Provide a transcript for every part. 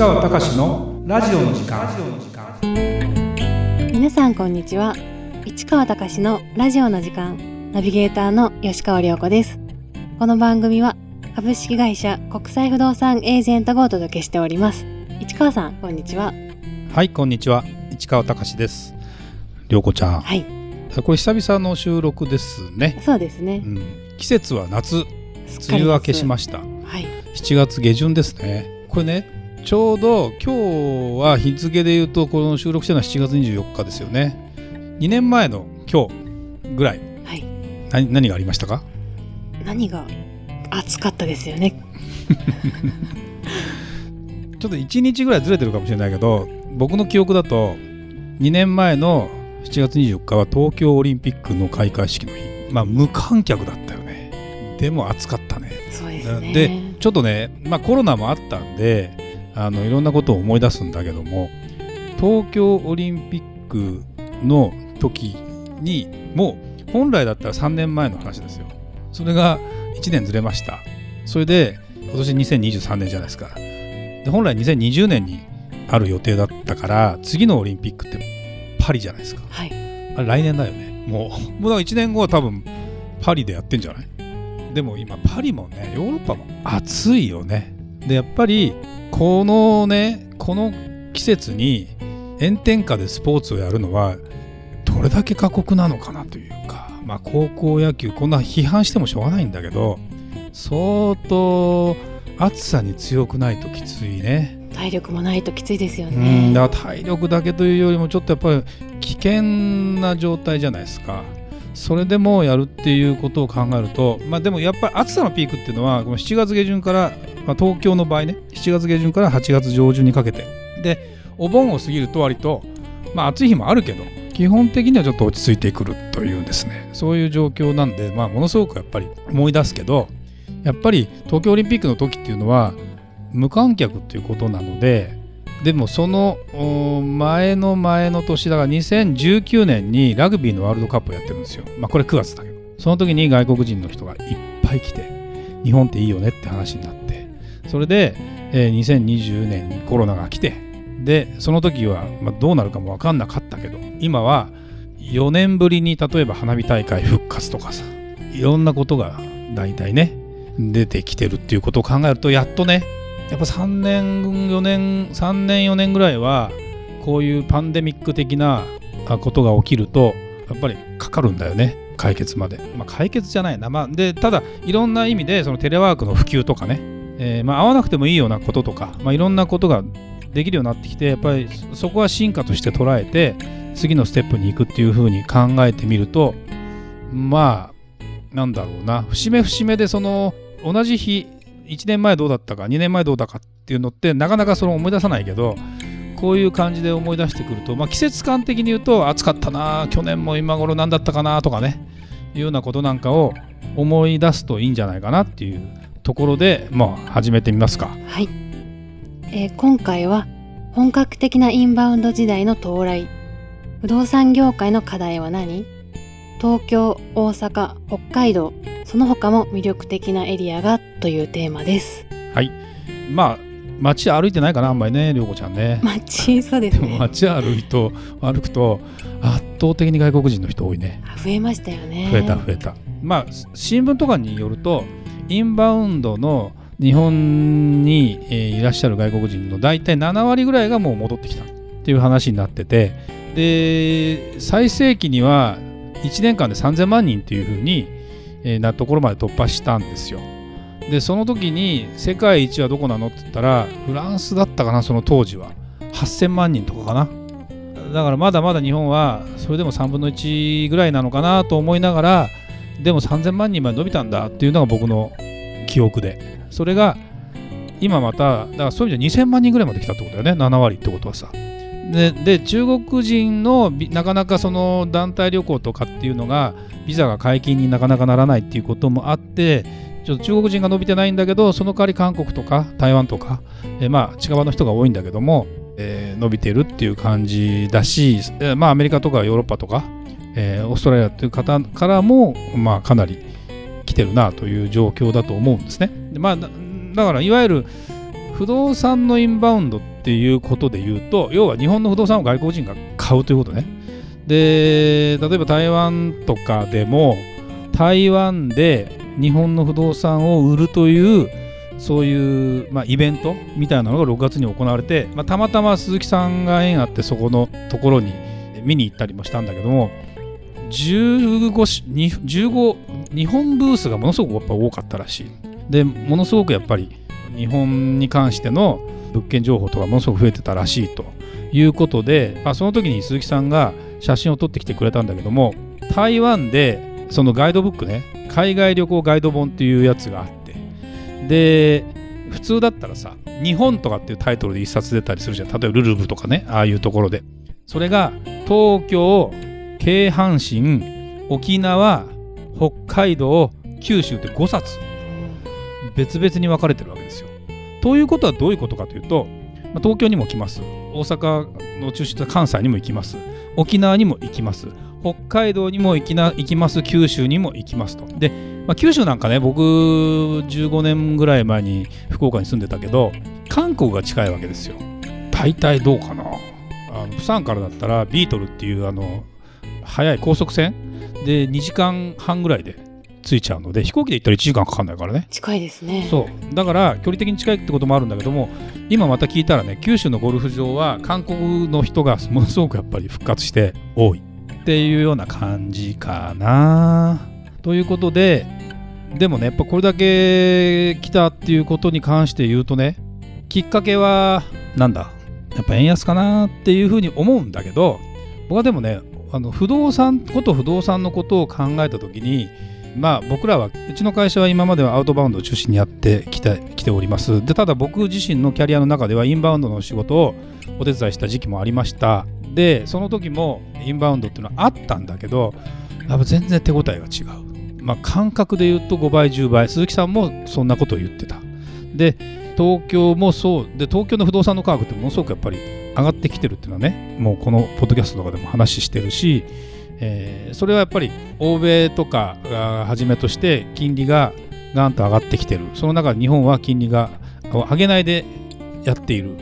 川隆のラジオの時間。皆さんこんにちは。市川隆のラジオの時間。ナビゲーターの吉川良子です。この番組は株式会社国際不動産エージェントがお届けしております。市川さんこんにちは。はいこんにちは。市川隆です。良子ちゃん。はい。これ久々の収録ですね、そうですね。う、ん、季節は夏。梅雨明けしましした。はい。7月下旬ですね。これねちょうど今日は日付で言うとこの収録してるのは7月24日ですよね。2年前の今日ぐらい。はい。何何がありましたか？何が？暑かったですよね。ちょっと1日ぐらいずれてるかもしれないけど僕の記憶だと2年前の7月24日は東京オリンピックの開会式の日。まあ無観客だったよね。でも暑かったね。そうですね。でちょっとね、まあ、コロナもあったんであのいろんなことを思い出すんだけども東京オリンピックの時にもう本来だったら3年前の話ですよ。それが1年ずれました。それで今年2023年じゃないですか。で本来2020年にある予定だったから次のオリンピックってパリじゃないですか。はい。あれ来年だよね。もう もうだから1年後は多分パリでやってんじゃない？でも今パリもねヨーロッパも暑いよねでやっぱりこのねこの季節に炎天下でスポーツをやるのはどれだけ過酷なのかなというかまあ高校野球こんな批判してもしょうがないんだけど相当暑さに強くないときついね。体力もないときついですようねんだから体力だけというよりもちょっとやっぱり危険な状態じゃないですかそれでもやるっていうことを考えるとまあでもやっぱり暑さのピークっていうのはこの7月下旬から、まあ、東京の場合ね7月下旬から8月上旬にかけて。でお盆を過ぎると割とまあ暑い日もあるけど基本的にはちょっと落ち着いてくるというですね。そういう状況なんでまあものすごくやっぱり思い出すけどやっぱり東京オリンピックの時っていうのは無観客っていうことなのででもその前の前の年だから2019年にラグビーのワールドカップをやってるんですよ。まあこれ9月だけど。その時に外国人の人がいっぱい来て日本っていいよねって話になってそれで、えー2020年にコロナが来てでその時は、まあ、どうなるかも分かんなかったけど今は4年ぶりに例えば花火大会復活とかさいろんなことが大体ね出てきてるっていうことを考えるとやっとねやっぱ3年4年3年4年ぐらいはこういうパンデミック的なことが起きるとやっぱりかかるんだよね解決まで、まあ、解決じゃない。な、まあ、でただいろんな意味でそのテレワークの普及とかね、えーまあ、会わなくてもいいようなこととか、まあ、いろんなことができるようになってきてやっぱりそこは進化として捉えて次のステップに行くっていうふうに考えてみるとまあなんだろうな。節目節目でその同じ日1年前どうだったか2年前どうだかっていうのってなかなかその思い出さないけどこういう感じで思い出してくると、まあ、季節感的に言うと暑かったな去年も今頃何だったかなとかねいうようなことなんかを思い出すといいんじゃないかなっていうところで、まあ、始めてみますか。はい、えー今回は本格的なインバウンド時代の到来。不動産業界の課題は何？東京大阪北海道。その他も魅力的なエリアがというテーマですはい。まあ、街歩いてないかな、あんまりね、涼子ちゃんね。街そうでですもね街歩いと歩くと圧倒的に外国人の人多いね。あ増えましたよね増えた増えた。まあ新聞とかによるとインバウンドの日本に、えーいらっしゃる外国人の大体7割ぐらいがもう戻ってきたっていう話になっててで最盛期には1年間で3000万人っていうふうに、えーなところまで突破したんですよ。でその時に世界一はどこなのって言ったらフランスだったかなその当時は。8000万人とかかな。だからまだまだ日本はそれでも3分の1ぐらいなのかなと思いながらでも3000万人まで伸びたんだっていうのが僕の記憶で。それが今まただからそういう意味では2000万人ぐらいまで来たってことだよね。7割ってことはさ。で中国人のなかなかその団体旅行とかっていうのがビザが解禁になかなかならないっていうこともあってちょっと中国人が伸びてないんだけどその代わり韓国とか台湾とか、えーまあ近場の人が多いんだけども、えー伸びてるっていう感じだし、えーまあアメリカとかヨーロッパとか、えーオーストラリアっていう方からも、まあ、かなり来てるなという状況だと思うんですね。でまあ、だだからいわゆる不動産のインバウンドっていうことで言うと要は日本の不動産を外国人が買うということねで例えば台湾とかでも台湾で日本の不動産を売るというそういう、まあ、イベントみたいなのが6月に行われて、まあ、たまたま鈴木さんが縁あってそこのところに見に行ったりもしたんだけども15 15日本ブースがものすごくやっぱ多かったらしい。でものすごくやっぱり日本に関しての物件情報とかものすごく増えてたらしいということで、まあ、その時に鈴木さんが写真を撮ってきてくれたんだけども台湾でそのガイドブックね海外旅行ガイド本っていうやつがあってで普通だったらさ日本とかっていうタイトルで一冊出たりするじゃん。例えばルルブとかねああいうところで。それが東京京阪神沖縄北海道九州って5冊。別々に分かれてるわけですよ。ということはどういうことかというと、まあ、東京にも来ます。大阪の中心と関西にも行きます。沖縄にも行きます。北海道にも行きな行きます。九州にも行きますと。で、まあ、九州なんかね僕15年ぐらい前に福岡に住んでたけど韓国が近いわけですよ。大体どうかな。あの釜山からだったらビートルっていうあの速い高速船。で2時間半ぐらいで着いちゃうので飛行機で行ったら1時間かかんないからね。近いですね。そう。だから距離的に近いってこともあるんだけども今また聞いたらね九州のゴルフ場は韓国の人がものすごくやっぱり復活して多いっていうような感じかな。ということででもねやっぱこれだけ来たっていうことに関して言うとねきっかけはなんだ？やっぱ円安かなっていうふうに思うんだけど僕はでもねあの不動産こと不動産のことを考えた時にまあ僕らはうちの会社は今まではアウトバウンドを中心にやってきてきております。でただ僕自身のキャリアの中ではインバウンドの仕事をお手伝いした時期もありました。でその時もインバウンドっていうのはあったんだけどやっぱ全然手応えが違う。まあ感覚で言うと5倍10倍。鈴木さんもそんなことを言ってた。で東京もそう。で東京の不動産の価格ってものすごくやっぱり上がってきてるっていうのはねもうこのポッドキャストとかでも話してるしえー、それはやっぱり欧米とかがはじめとして金利がガンと上がってきてる。その中で日本は金利が上げないでやっている。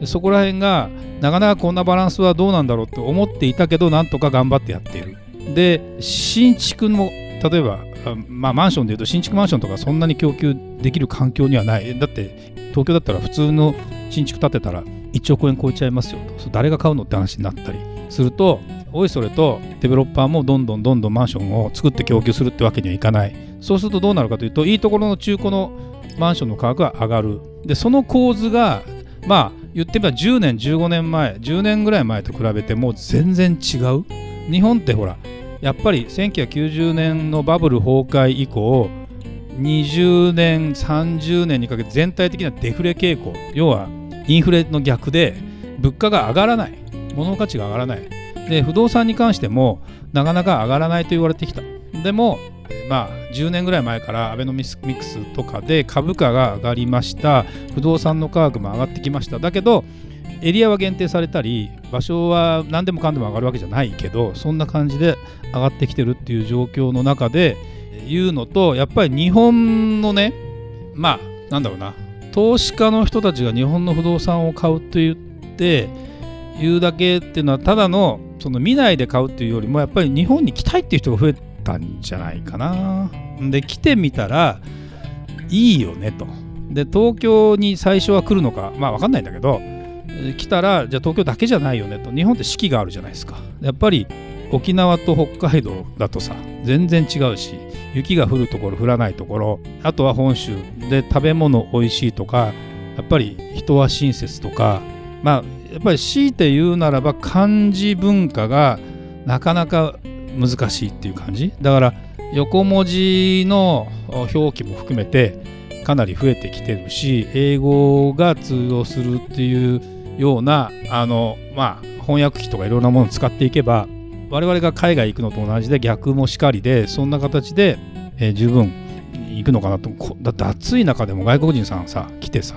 でそこら辺がなかなかこんなバランスはどうなんだろうと思っていたけどなんとか頑張ってやっている。で新築も例えば、まあ、マンションでいうと新築マンションとかそんなに供給できる環境にはない。だって東京だったら普通の新築建てたら1億円超えちゃいますよと。誰が買うのって話になったりするとおいそれとデベロッパーもどんどんどんどんマンションを作って供給するってわけにはいかない。そうするとどうなるかというといいところの中古のマンションの価格が上がる。でその構図がまあ言ってみれば10年15年前10年ぐらい前と比べてもう全然違う。日本ってほらやっぱり1990年のバブル崩壊以降20年30年にかけて全体的なデフレ傾向要はインフレの逆で物価が上がらない。物の価値が上がらない。で不動産に関してもなかなか上がらないと言われてきた。でもまあ10年ぐらい前からアベノミクスとかで株価が上がりました。不動産の価格も上がってきました。だけどエリアは限定されたり場所は何でもかんでも上がるわけじゃないけどそんな感じで上がってきてるっていう状況の中で言うのとやっぱり日本のねまあなんだろうな。投資家の人たちが日本の不動産を買うと言って言うだけっていうのはただのその見ないで買うっていうよりもやっぱり日本に来たいっていう人が増えたんじゃないかな。で来てみたらいいよねと。で東京に最初は来るのかまあ分かんないんだけど来たらじゃあ東京だけじゃないよねと日本って四季があるじゃないですか。やっぱり沖縄と北海道だとさ全然違うし雪が降るところ降らないところあとは本州で食べ物おいしいとかやっぱり人は親切とかまあやっぱり強いて言うならば漢字文化がなかなか難しいっていう感じ？だから横文字の表記も含めてかなり増えてきてるし英語が通用するっていうようなあのまあ翻訳機とかいろんなものを使っていけば我々が海外行くのと同じで逆もしかりでそんな形で、えー、十分行くのかなと。だって暑い中でも外国人さんさ来てさ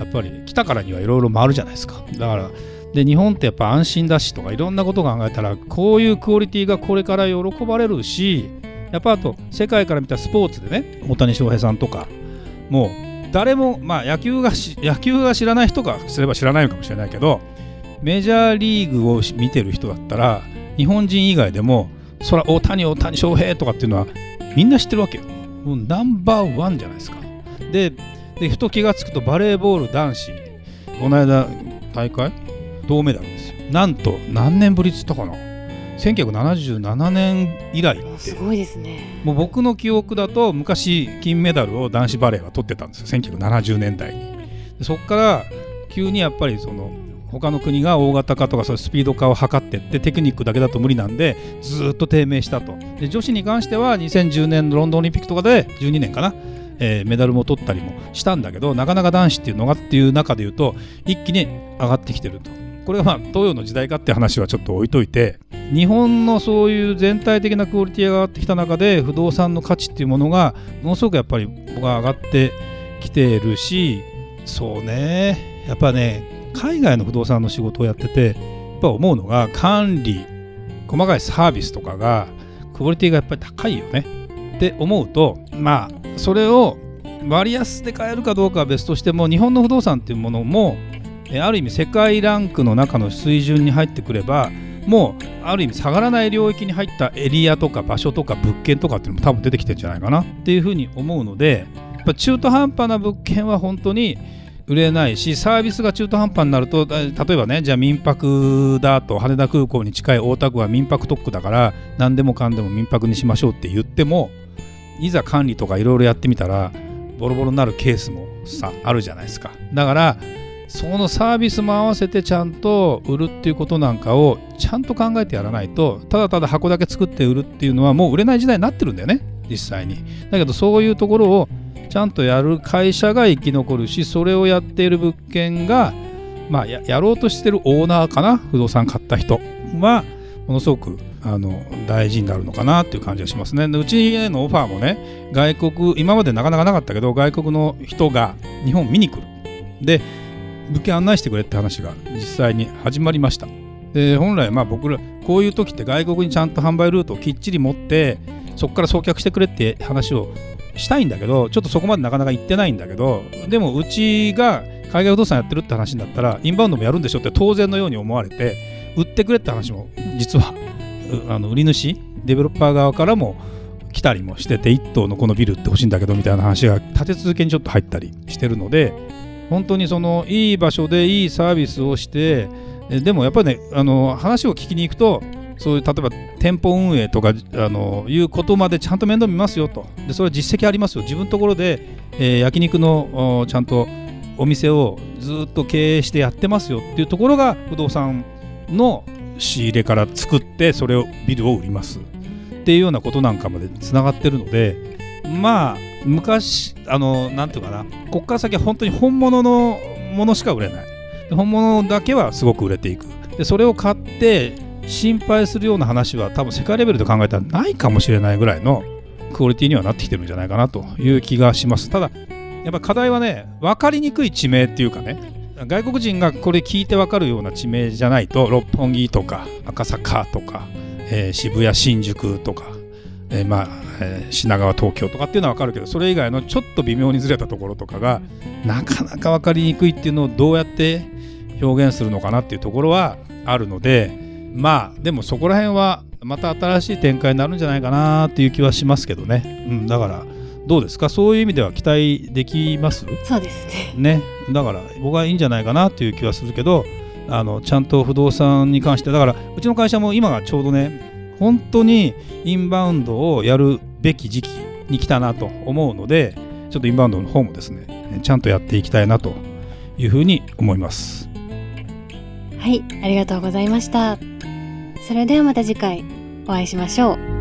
やっぱり来たからにはいろいろ回るじゃないですか。だからで日本ってやっぱ安心だしとかいろんなこと考えたらこういうクオリティがこれから喜ばれるしやっぱあと世界から見たスポーツでね大谷翔平さんとかもう誰も、まあ、野球が野球が知らない人がすれば知らないのかもしれないけどメジャーリーグを見てる人だったら日本人以外でもそら大谷大谷翔平とかっていうのはみんな知ってるわけよ。もうナンバーワンじゃないですか。ででふと気が付くとバレーボール男子この間大会？銅メダルですよ。なんと何年ぶりっつったかな？1977年以来すごいですね。もう僕の記憶だと昔金メダルを男子バレーは取ってたんですよ。1970年代に。そこから急にやっぱりその他の国が大型化とかそういうスピード化を図っていってテクニックだけだと無理なんでずっと低迷したと。で女子に関しては2010年のロンドンオリンピックとかで12年かな、えー、メダルも取ったりもしたんだけどなかなか男子っていうのがっていう中で言うと一気に上がってきてると。これはまあ東洋の時代かって話はちょっと置いといて日本のそういう全体的なクオリティが上がってきた中で不動産の価値っていうものがものすごくやっぱり僕は上がってきてるしそうね。やっぱね海外の不動産の仕事をやっててやっぱ思うのが管理細かいサービスとかがクオリティがやっぱり高いよね。って思うとまあそれを割安で買えるかどうかは別としても日本の不動産っていうものもある意味世界ランクの中の水準に入ってくればもうある意味下がらない領域に入ったエリアとか場所とか物件とかっていうのも多分出てきてるんじゃないかな。っていうふうに思うのでやっぱ中途半端な物件は本当に売れないしサービスが中途半端になると例えばねじゃあ民泊だと羽田空港に近い大田区は民泊特区だから何でもかんでも民泊にしましょうって言ってもいざ管理とかいろいろやってみたらボロボロになるケースもさあるじゃないですか。だからそのサービスも合わせてちゃんと売るっていうことなんかをちゃんと考えてやらないとただただ箱だけ作って売るっていうのはもう売れない時代になってるんだよね実際に。だけどそういうところをちゃんとやる会社が生き残るしそれをやっている物件がまあややろうとしてるオーナーかな不動産買った人はものすごくあの大事になるのかなっていう感じがしますね。うちへのオファーもね外国今までなかなかなかったけど外国の人が日本見に来る。で物件案内してくれって話が実際に始まりました。で本来まあ僕らこういう時って外国にちゃんと販売ルートをきっちり持ってそこから送客してくれって話をしたいんだけどちょっとそこまでなかなか行ってないんだけどでもうちが海外不動産やってるって話になったらインバウンドもやるんでしょって当然のように思われて売ってくれって話も実はあの売り主デベロッパー側からも来たりもしてて1棟のこのビルって欲しいんだけどみたいな話が立て続けにちょっと入ったりしてるので本当にそのいい場所でいいサービスをしてでもやっぱりねあの話を聞きに行くとそういう例えば店舗運営とかあのいうことまでちゃんと面倒見ますよと。でそれは実績ありますよ。自分のところで、えー、焼肉のちゃんとお店をずっと経営してやってますよっていうところが不動産の仕入れから作ってそれをビルを売ります。っていうようなことなんかまでつながってるのでまあ昔あのなんていうかな。こっから先は本当に本物のものしか売れない。本物だけはすごく売れていく。でそれを買って心配するような話は多分世界レベルで考えたらないかもしれないぐらいのクオリティにはなってきてるんじゃないかなという気がします。ただやっぱ課題はね分かりにくい地名っていうかね。外国人がこれ聞いて分かるような地名じゃないと六本木とか赤坂とか、えー、渋谷新宿とかえー、まあ、えー、品川東京とかっていうのは分かるけどそれ以外のちょっと微妙にずれたところとかがなかなか分かりにくいっていうのをどうやって表現するのかなっていうところはあるのでまあでもそこら辺はまた新しい展開になるんじゃないかなっていう気はしますけどね、うん、だからどうですか？そういう意味では期待できます？そうですね。ね。だから僕はいいんじゃないかなっていう気はするけどあのちゃんと不動産に関してだからうちの会社も今がちょうどね本当にインバウンドをやるべき時期に来たなと思うのでちょっとインバウンドの方もですねちゃんとやっていきたいなというふうに思います。はいありがとうございました。それではまた次回お会いしましょう